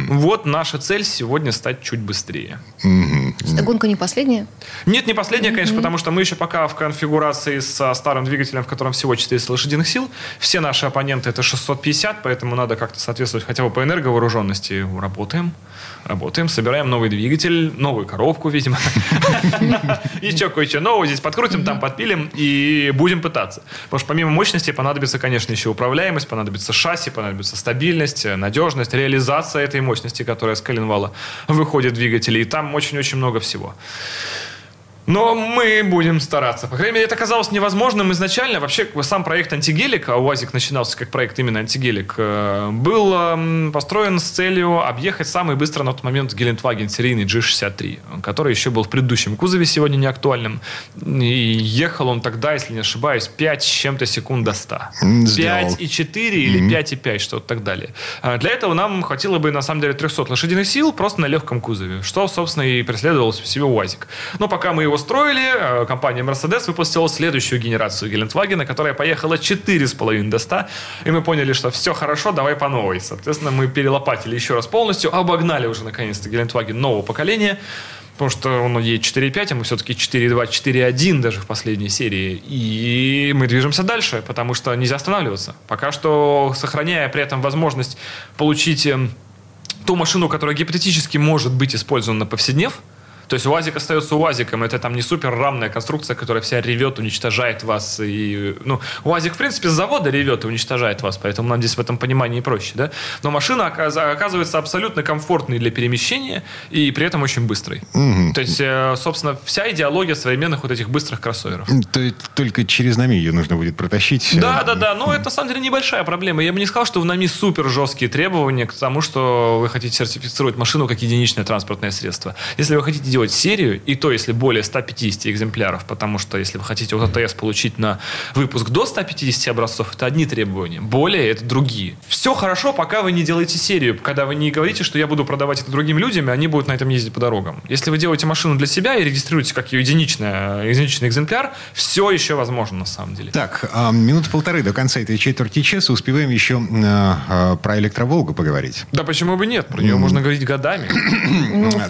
Вот наша цель сегодня стать чуть быстрее. Эта гонка не последняя. Нет, не последняя, конечно, потому что мы еще пока в конфигурации со старым двигателем, в котором всего 400 лошадиных сил. Все наши оппоненты это 650, поэтому надо как-то соответствовать хотя бы по энерговооруженности. Работаем, работаем, собираем новый двигатель, новую коробку, видимо. [LAUGHS] Еще кое-что нового здесь подкрутим, там подпилим и будем пытаться. Потому что помимо мощности понадобится, конечно, еще управляемость, понадобится шасси, понадобится стабильность, надежность, реализация этой мощности, которая с коленвала выходит в двигателе. И там очень-очень много всего. Но мы будем стараться. По крайней мере, это казалось невозможным изначально. Вообще, сам проект «Антигелик», а УАЗик начинался как проект именно «Антигелик», э, был построен с целью объехать самый быстро на тот момент Гелендваген серийный G63, который еще был в предыдущем кузове, сегодня не актуальным. И ехал он тогда, если не ошибаюсь, 5 с чем-то секунд до 100. М, сделал. 5,4 или 5,5, что-то так далее. А Для этого нам хватило бы, на самом деле, 300 лошадиных сил просто на легком кузове, что, собственно, и преследовал себе УАЗик. Но пока мы его строили, э, компания Mercedes выпустила следующую генерацию Гелендвагена, которая поехала 4,5 до 100, и мы поняли, что все хорошо, давай по новой. Соответственно, мы перелопатили еще раз полностью, обогнали уже, наконец-то, Гелендваген нового поколения, Потому что он едет 4.5, а мы все-таки 4.2, 4.1 даже в последней серии. И мы движемся дальше, потому что нельзя останавливаться. Пока что сохраняя при этом возможность получить эм, ту машину, которая гипотетически может быть использована на повседнев. То есть УАЗик остается УАЗиком. Это там не супер рамная конструкция, которая вся ревет, уничтожает вас. И, ну, УАЗик, в принципе, с завода ревет и уничтожает вас, поэтому нам здесь в этом понимании проще. Да? Но машина оказ- оказывается абсолютно комфортной для перемещения и при этом очень быстрой. То есть, э, собственно, вся идеология современных вот этих быстрых кроссоверов. То есть только через нами ее нужно будет протащить. Да, Э, да, да. Но это на самом деле небольшая проблема. Я бы не сказал, что в НАМИ супер жесткие требования к тому, что вы хотите сертифицировать машину как единичное транспортное средство. Если вы хотите делать серию, и то, если более 150 экземпляров, потому что если вы хотите от АТС получить на выпуск до 150 образцов, это одни требования. Более это другие. Все хорошо, пока вы не делаете серию, когда вы не говорите, что я буду продавать это другим людям, и они будут на этом ездить по дорогам. Если вы делаете машину для себя и регистрируете как ее единичное, единичный экземпляр, все еще возможно на самом деле. Так, а, минут полторы до конца этой четверти часа успеваем еще э, э, про электроволгу поговорить. Да почему бы нет? Про нее можно говорить годами.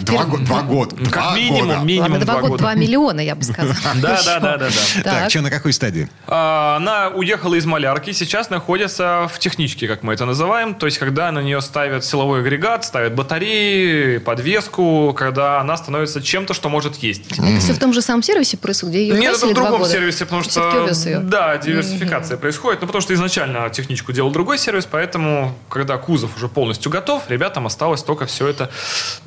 [COUGHS] Два, го- два года. Как Два минимум, года. минимум Ладно, два года, два миллиона, я бы сказала. [LAUGHS] Да, да, да, да. Так, что, на какой стадии? А, Она уехала из малярки, сейчас находится в техничке, как мы это называем. То есть, когда на нее ставят силовой агрегат, ставят батареи, подвеску, когда она становится чем-то, что может есть. Это все в том же самом сервисе происходит, где ее Нет, это в другом сервисе, потому что да, диверсификация происходит. Ну, потому что изначально техничку делал другой сервис, поэтому, когда кузов уже полностью готов, ребятам осталось только все это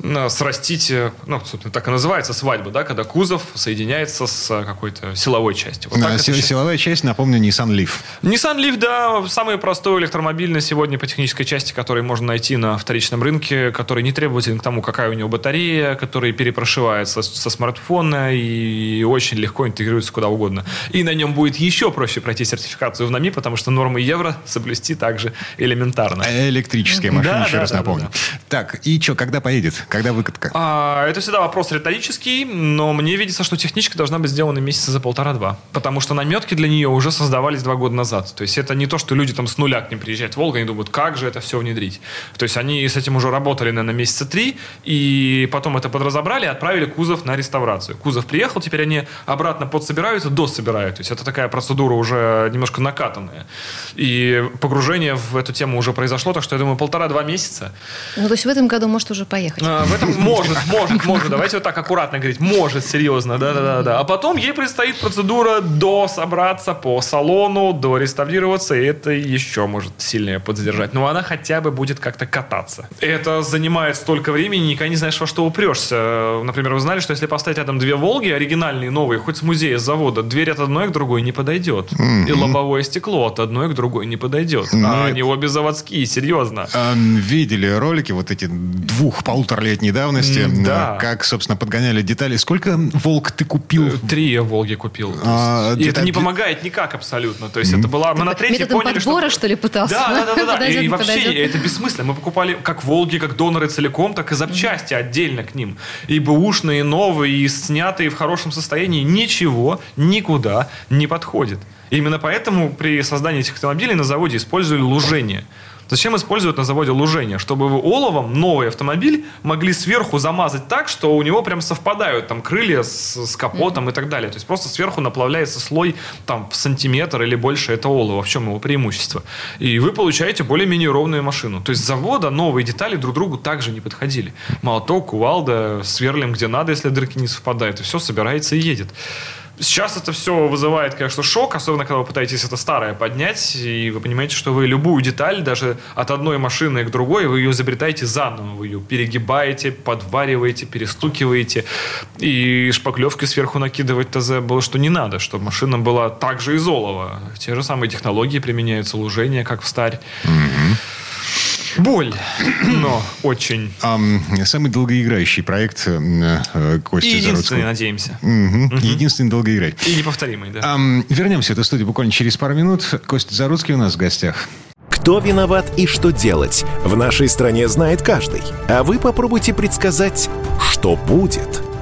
э, срастить, э, ну, собственно, так и называется свадьба, да, когда кузов соединяется с э, какой-то силовой частью. Вот так Э, это си- считается. Силовая часть, напомню, Nissan Leaf. Nissan Leaf, да, самый простой электромобиль на сегодня по технической части, который можно найти на вторичном рынке, который не требователен к тому, какая у него батарея, который перепрошивается со смартфона и очень легко интегрируется куда угодно. И на нем будет еще проще пройти сертификацию в НАМИ, потому что нормы евро соблюсти также элементарно. Электрическая машина, Да, еще да, раз да, напомню. да, Так, и что, когда поедет? Когда выкатка? А, это всегда вопрос риторический, но мне видится, что техничка должна быть сделана месяца за полтора-два. Потому что наметки для нее уже создавались два года назад. То есть это не то, что люди там с нуля к ним приезжают в Волгу, они думают, как же это все внедрить. То есть они с этим уже работали, наверное, месяца три, и потом это подразобрали и отправили кузов на реставрацию. Кузов приехал, теперь они обратно подсобирают и дособирают. То есть это такая процедура уже немножко накатанная. И погружение в эту тему уже произошло, так что я думаю, полтора-два месяца. Ну, то есть в этом году может уже поехать. А, В этом может, может, может. Давайте так аккуратно говорить. Может, серьезно, да, да, да, да. А потом ей предстоит процедура до собраться по салону, до реставрироваться, и это еще может сильнее подзадержать. Но она хотя бы будет как-то кататься. Это занимает столько времени, никогда не знаешь, во что упрешься. Например, вы знали, что если поставить рядом две Волги, оригинальные, новые, хоть с музея, с завода, дверь от одной к другой не подойдет. И лобовое стекло от одной к другой не подойдет. А они обе заводские, серьезно. Видели ролики вот эти двух-полуторалетней давности, да. как, собственно собственно, подгоняли детали. Сколько «Волк» ты купил? Три я Волги купил. А, и это не помогает никак абсолютно. То есть это была... Мы на третьей Методом поняли, подбора, что... что ли, пытался? Да, да, да, да, да. Подойдет, И, вообще это бессмысленно. Мы покупали как Волги, как доноры целиком, так и запчасти отдельно к ним. И бэушные, и новые, и снятые в хорошем состоянии. Ничего никуда не подходит. Именно поэтому при создании этих автомобилей на заводе использовали лужение. Зачем используют на заводе лужение? Чтобы вы оловом новый автомобиль могли сверху замазать так, что у него прям совпадают там крылья с, с капотом и так далее. То есть просто сверху наплавляется слой там в сантиметр или больше это олово. В чем его преимущество? И вы получаете более-менее ровную машину. То есть с завода новые детали друг другу также не подходили. Молоток, кувалда, сверлим где надо, если дырки не совпадают. И все собирается и едет. Сейчас это все вызывает, конечно, шок, особенно когда вы пытаетесь это старое поднять, и вы понимаете, что вы любую деталь, даже от одной машины к другой, вы ее изобретаете заново, вы ее перегибаете, подвариваете, перестукиваете, и шпаклевки сверху накидывать ТЗ было, что не надо, чтобы машина была также из олова. Те же самые технологии применяются, лужение, как в старь. Боль, [CLEARS THROAT] но очень. Ам, самый долгоиграющий проект э, Кости И единственный, Заруцкого. надеемся. Мгм. Единственный долгоиграющий. И неповторимый, да. Вернемся в эту студию буквально через пару минут. Костя Заруцкий у нас в гостях. Кто виноват и что делать, в нашей стране знает каждый. А вы попробуйте предсказать, что будет.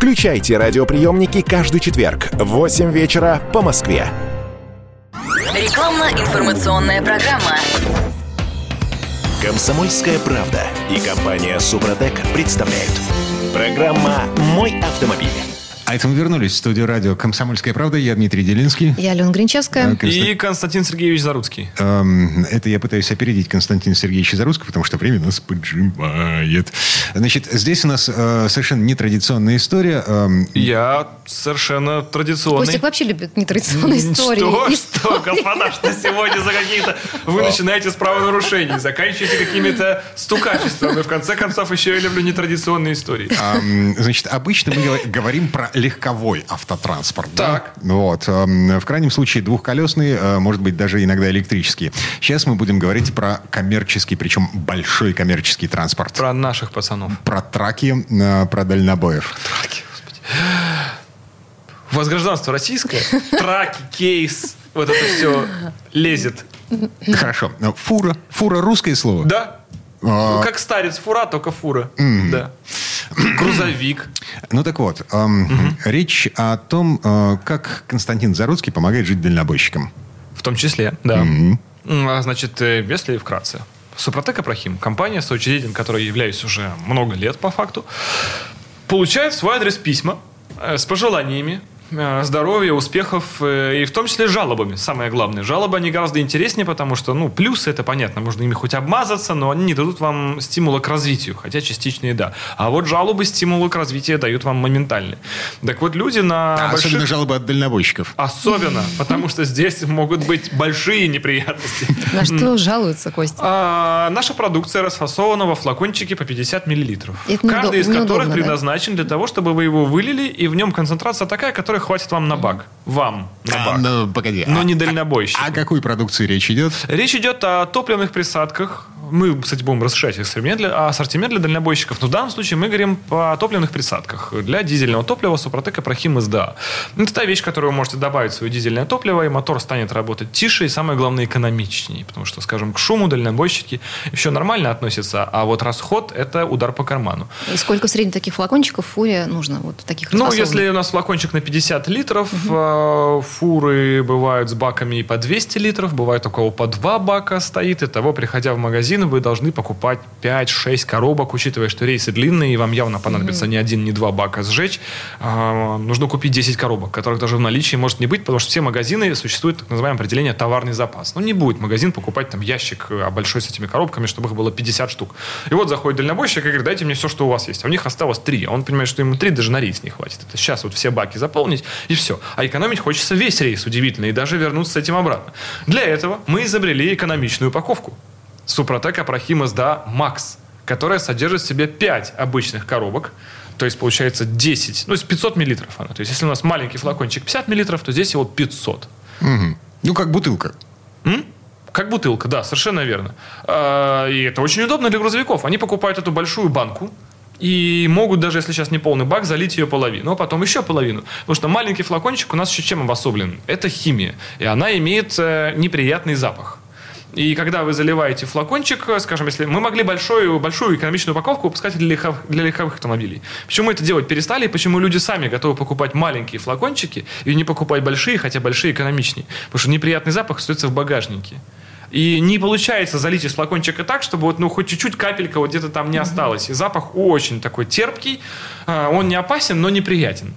Включайте радиоприемники каждый четверг в 8 вечера по Москве. Рекламно-информационная программа. Комсомольская правда и компания Супротек представляют. Программа «Мой автомобиль». А это мы вернулись в студию радио «Комсомольская правда». Я Дмитрий Делинский. Я Алена Гринчевская. Констан- И Константин Сергеевич Заруцкий. Эм, Это я пытаюсь опередить Константина Сергеевича Зарусского, потому что время нас поджимает. Значит, здесь у нас э, совершенно нетрадиционная история. Эм, Я совершенно традиционный. Костик вообще любит нетрадиционные истории. Что? Истории. Что, господа, что сегодня за какие-то... Вы начинаете с правонарушений, заканчиваете какими-то стукачествами. В конце концов, еще я люблю нетрадиционные истории. Ам, Значит, обычно мы говор- говорим про легковой автотранспорт. да? Так. Вот. ам, В крайнем случае двухколесный, э, может быть, даже иногда электрический. Сейчас мы будем говорить про коммерческий, причем большой коммерческий транспорт. Про наших пацанов. Про траки, э, про дальнобоев. Траки, господи. У вас гражданство российское? Траки, кейс, вот это все лезет. Хорошо. Фура. Фура русское слово? Да? А, Как старец фура, только фура. Да. [CLEARS THROAT] Грузовик. Ну так вот, ам, речь о том, э, как Константин Заруцкий помогает жить дальнобойщикам. В том числе, да. А, Значит, э, если вкратце. Супротек Апрахим, компания, соучредителем которой являюсь уже много лет по факту, получает в свой адрес письма э, с пожеланиями здоровья, успехов э, и в том числе жалобами. Самое главное. Жалобы, они гораздо интереснее, потому что, ну, плюсы, это понятно, можно ими хоть обмазаться, но они не дадут вам стимула к развитию, хотя частичные да. А вот жалобы стимулы к развитию дают вам моментально. Так вот, люди на А больших... Особенно жалобы от дальнобойщиков. Особенно, [LAUGHS] потому что здесь могут быть большие неприятности. На что жалуются, Костя? А, наша продукция расфасована во флакончике по 50 миллилитров. Каждый из которых предназначен для того, чтобы вы его вылили, и в нем концентрация такая, которая хватит вам на бак. Вам на А, бак. ну, погоди. Но а- не дальнобойщик. О какой продукции речь идет? Речь идет о топливных присадках, Мы, кстати, будем расширять ассортимент для, ассортимент для дальнобойщиков. Но в данном случае мы говорим по топливных присадках. Для дизельного топлива Супротек Апрахим СДА. Это та вещь, которую вы можете добавить в свое дизельное топливо, и мотор станет работать тише и, самое главное, экономичнее. Потому что, скажем, к шуму дальнобойщики еще нормально относятся, а вот расход – это удар по карману. И сколько в среднем таких флакончиков фуре нужно? Вот таких Ну, если у нас флакончик на 50 литров, э, фуры бывают с баками и по 200 литров, бывает у кого по 2 бака стоит. Итого, приходя в магазин, вы должны покупать 5-6 коробок, учитывая, что рейсы длинные, и вам явно понадобится не один, не два бака сжечь. А, нужно купить 10 коробок, которых даже в наличии может не быть, потому что все магазины существует так называемое определение товарный запас. Ну, не будет магазин покупать там ящик э, большой с этими коробками, чтобы их было 50 штук. И вот заходит дальнобойщик и говорит, дайте мне все, что у вас есть. А у них осталось 3. А он понимает, что ему 3 даже на рейс не хватит. Это сейчас вот все баки заполнить, и все. А экономить хочется весь рейс, удивительно, и даже вернуться с этим обратно. Для этого мы изобрели экономичную упаковку. Супротек Апрахим СДА Макс, которая содержит в себе 5 обычных коробок, то есть получается 10, ну, есть 500 миллилитров она. То есть если у нас маленький флакончик 50 миллилитров, то здесь его 500. Мгм. Ну, как бутылка. М? Как бутылка, да, совершенно верно. А, И это очень удобно для грузовиков. Они покупают эту большую банку, и могут даже, если сейчас не полный бак, залить ее половину, а потом еще половину. Потому что маленький флакончик у нас еще чем обособлен? Это химия. И она имеет э, неприятный запах. И когда вы заливаете флакончик, э, скажем, если мы могли большую, большую экономичную упаковку выпускать для, легков- для легковых автомобилей. Почему это делать перестали? И почему люди сами готовы покупать маленькие флакончики и не покупать большие, хотя большие экономичнее? Потому что неприятный запах остается в багажнике. И не получается залить из флакончика так, чтобы вот, ну, хоть чуть-чуть капелька вот где-то там не осталось. И запах очень такой терпкий. А, Он не опасен, но неприятен.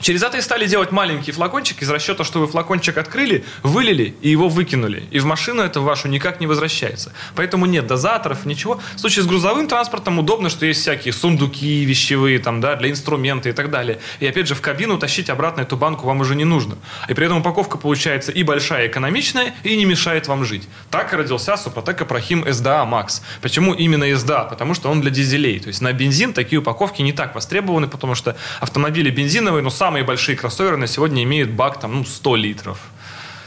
Через это и стали делать маленький флакончик из расчета, что вы флакончик открыли, вылили и его выкинули. И в машину это вашу никак не возвращается. Поэтому нет дозаторов, ничего. В случае с грузовым транспортом удобно, что есть всякие сундуки вещевые там, да, для инструмента и так далее. И опять же в кабину тащить обратно эту банку вам уже не нужно. И при этом упаковка получается и большая, и экономичная, и не мешает вам жить. Так и родился Супротек Апрахим СДА Макс. Почему именно СДА? Потому что он для дизелей. То есть на бензин такие упаковки не так востребованы, потому что автомобили бензиновые, но самые большие кроссоверы на сегодня имеют бак там, ну, 100 литров.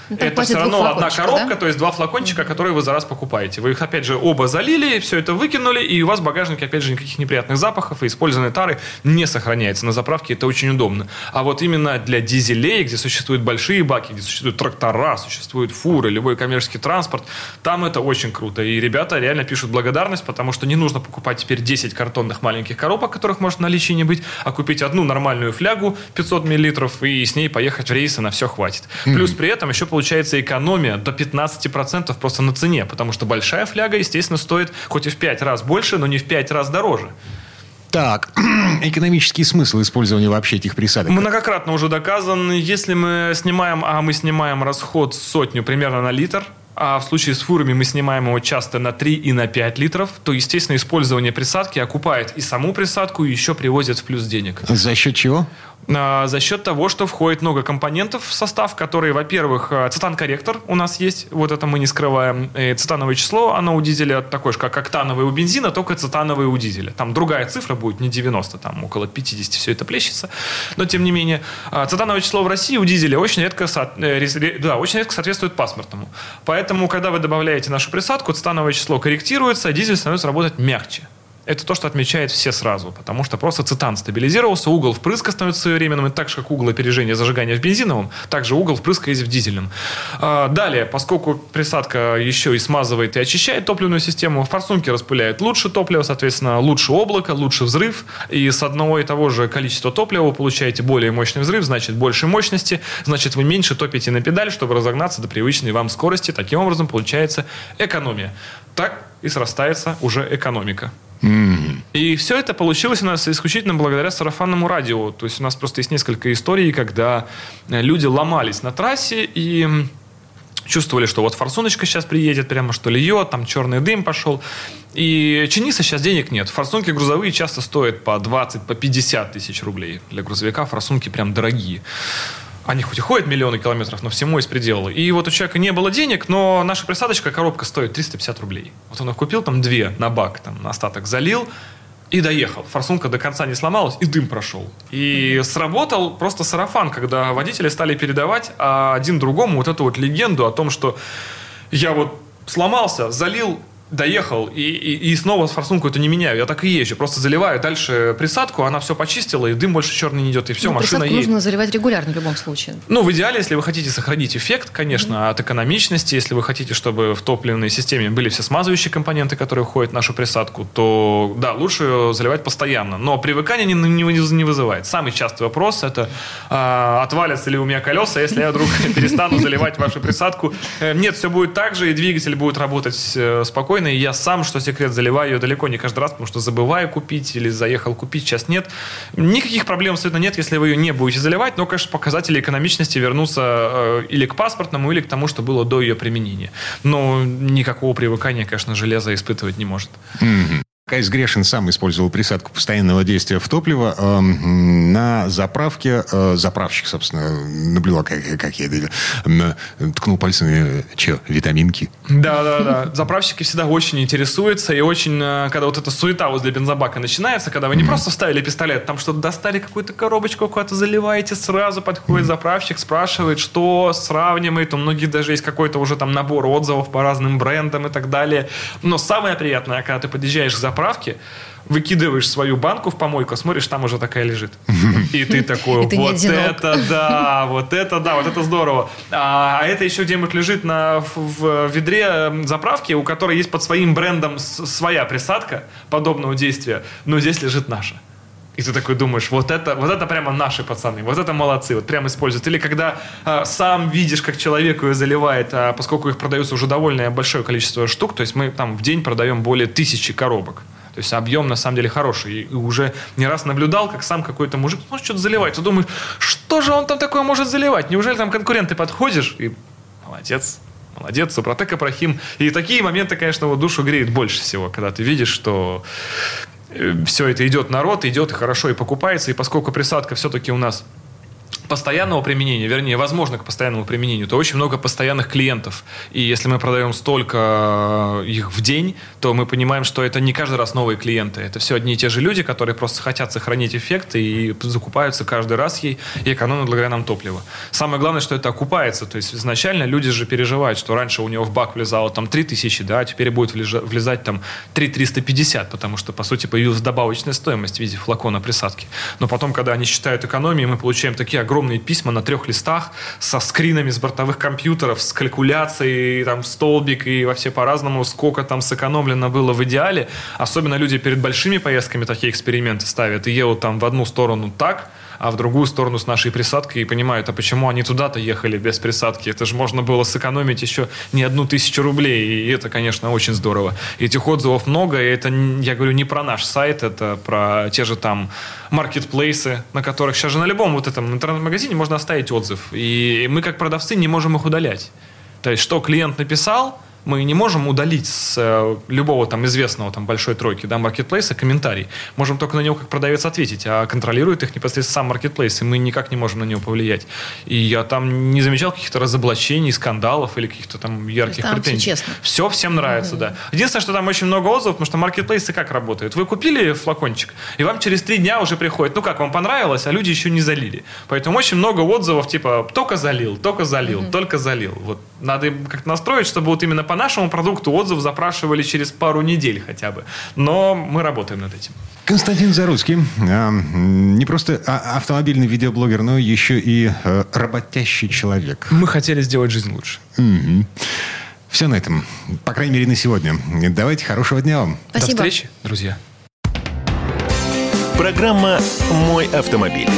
Ну, это все равно одна коробка, да? то есть два флакончика, которые вы за раз покупаете. Вы их, опять же, оба залили, все это выкинули, и у вас в багажнике, опять же, никаких неприятных запахов, и использованной тары не сохраняется. На заправке это очень удобно. А вот именно для дизелей, где существуют большие баки, где существуют трактора, существуют фуры, любой коммерческий транспорт, там это очень круто. И ребята реально пишут благодарность, потому что не нужно покупать теперь 10 картонных маленьких коробок, которых может в наличии не быть, а купить одну нормальную флягу 500 миллилитров и с ней поехать в рейс, и на все хватит. Плюс при этом еще получается экономия до 15% просто на цене, потому что большая фляга, естественно, стоит хоть и в 5 раз больше, но не в 5 раз дороже. Так, [CLEARS THROAT] экономический смысл использования вообще этих присадок. Многократно уже доказан, если мы снимаем, а мы снимаем расход сотню примерно на литр, а в случае с фурами мы снимаем его часто на 3 и на 5 литров, то, естественно, использование присадки окупает и саму присадку, и еще привозит в плюс денег. За счет чего? А, За счет того, что входит много компонентов в состав, которые, во-первых, э, цитан-корректор у нас есть, вот это мы не скрываем. И цитановое число, оно у дизеля такое же, как октановое у бензина, только цитановое у дизеля. Там другая цифра будет, не 90, там около 50 все это плещется. Но, тем не менее, а, цитановое число в России у дизеля очень редко, со- э, да, очень редко соответствует паспортному. Поэтому, когда вы добавляете нашу присадку, цитановое число корректируется, а дизель становится работать мягче. Это то, что отмечает все сразу, потому что просто цитан стабилизировался, угол впрыска становится своевременным, и так же, как угол опережения зажигания в бензиновом, также угол впрыска есть в дизельном. А, Далее, поскольку присадка еще и смазывает и очищает топливную систему, форсунки распыляют лучше топливо, соответственно, лучше облако, лучше взрыв, и с одного и того же количества топлива вы получаете более мощный взрыв, значит, больше мощности, значит, вы меньше топите на педаль, чтобы разогнаться до привычной вам скорости. Таким образом, получается экономия. Так и срастается уже экономика. И все это получилось у нас исключительно благодаря сарафанному радио. То есть у нас просто есть несколько историй, когда э, люди ломались на трассе и чувствовали, что вот форсуночка сейчас приедет, прямо что льет, там черный дым пошел. И чиниться сейчас денег нет. Форсунки грузовые часто стоят по 20, по 50 тысяч рублей. Для грузовика форсунки прям дорогие. Они хоть и ходят миллионы километров, но всему есть пределы. И вот у человека не было денег, но наша присадочка, коробка стоит 350 рублей. Вот он их купил там две на бак, там на остаток залил, и доехал. Форсунка до конца не сломалась, и дым прошел. И сработал просто сарафан, когда водители стали передавать а, один другому вот эту вот легенду о том, что я вот сломался, залил доехал и, и, и снова форсунку эту не меняю. Я так и езжу. Просто заливаю дальше присадку, она все почистила, и дым больше черный не идет, и все, Ну, машина присадку едет. нужно заливать регулярно в любом случае. Ну, в идеале, если вы хотите сохранить эффект, конечно, от экономичности, если вы хотите, чтобы в топливной системе были все смазывающие компоненты, которые входят в нашу присадку, то да, лучше ее заливать постоянно. Но привыкание не, не, не вызывает. Самый частый вопрос это а, отвалятся ли у меня колеса, если я вдруг [LAUGHS] перестану заливать вашу присадку. Э, Нет, все будет так же, и двигатель будет работать э, спокойно. И я сам, что секрет, заливаю ее далеко не каждый раз, потому что забываю купить или заехал купить, сейчас нет. Никаких проблем абсолютно нет, если вы ее не будете заливать, но, конечно, показатели экономичности вернутся э, или к паспортному, или к тому, что было до ее применения. Но никакого привыкания, конечно, железо испытывать не может. Кайс Грешин сам использовал присадку постоянного действия в топливо. Эм, На заправке э, заправщик, собственно, наблюдал, как, как я ткнул пальцем, э, че, витаминки? Да, да, да. Заправщики всегда очень интересуются, и очень, э, когда вот эта суета возле бензобака начинается, когда вы не просто вставили пистолет, там что-то достали, какую-то коробочку куда-то заливаете, сразу подходит заправщик, спрашивает, что сравнивает, у многих даже есть какой-то уже там набор отзывов по разным брендам и так далее. Но самое приятное, когда ты подъезжаешь к заправке, выкидываешь свою банку в помойку, смотришь, там уже такая лежит. И ты такой, [LAUGHS] вот одинок». это да, вот это да, вот это здорово. А, а это еще где-нибудь лежит на, в, ведре м, заправки, у которой есть под своим брендом своя присадка подобного действия, но здесь лежит наша. И ты такой думаешь, вот это, вот это прямо наши пацаны, вот это молодцы, вот прям используют. Или когда а, сам видишь, как человек ее заливает, а поскольку их продается уже довольно большое количество штук, то есть мы там в день продаем более тысячи коробок. То есть объем на самом деле хороший. И уже не раз наблюдал, как сам какой-то мужик может что-то заливать. Ты думаешь, что же он там такое может заливать? Неужели там конкуренты подходишь? И молодец. Молодец, Супротек Ибрахим. И такие моменты, конечно, вот душу греют больше всего, когда ты видишь, что все это идет народ, идет хорошо и покупается. И поскольку присадка все-таки у нас постоянного применения, вернее, возможно к постоянному применению, то очень много постоянных клиентов. И если мы продаем столько э, их в день, то мы понимаем, что это не каждый раз новые клиенты. Это все одни и те же люди, которые просто хотят сохранить эффект и закупаются каждый раз ей и экономят благодаря нам топливо. Самое главное, что это окупается. То есть изначально люди же переживают, что раньше у него в бак влезало там 3000, да, а теперь будет влезать там 3350, потому что, по сути, появилась добавочная стоимость в виде флакона присадки. Но потом, когда они считают экономии, мы получаем такие огромные письма на трех листах со скринами с бортовых компьютеров, с калькуляцией, там, столбик и вообще по-разному, сколько там сэкономлено было в идеале. Особенно люди перед большими поездками такие эксперименты ставят и едут там в одну сторону так, а в другую сторону с нашей присадкой и понимают, а почему они туда-то ехали без присадки? Это же можно было сэкономить еще не одну тысячу рублей, и это, конечно, очень здорово. Этих отзывов много, и это, я говорю, не про наш сайт, это про те же там маркетплейсы, на которых сейчас же на любом вот этом интернет-магазине можно оставить отзыв. И мы, как продавцы, не можем их удалять. То есть, что клиент написал, мы не можем удалить с э, любого там известного там большой тройки, да, маркетплейса комментарий. Можем только на него как продавец ответить, а контролирует их непосредственно сам маркетплейс, и мы никак не можем на него повлиять. И я там не замечал каких-то разоблачений, скандалов или каких-то там ярких там претензий. честно. Все всем нравится, да. Единственное, что там очень много отзывов, потому что маркетплейсы как работают? Вы купили флакончик, и вам через три дня уже приходит, ну как, вам понравилось, а люди еще не залили. Поэтому очень много отзывов, типа, только залил, только залил, только залил. Вот надо как-то настроить, чтобы вот именно по нашему продукту отзыв запрашивали через пару недель хотя бы. Но мы работаем над этим. Константин Заруцкий, а, м, не просто а- автомобильный видеоблогер, но еще и э, работящий человек. Мы хотели сделать жизнь лучше. Все на этом. По крайней мере, на сегодня. Давайте, хорошего дня вам. До Спасибо. встречи, друзья. Программа «Мой автомобиль».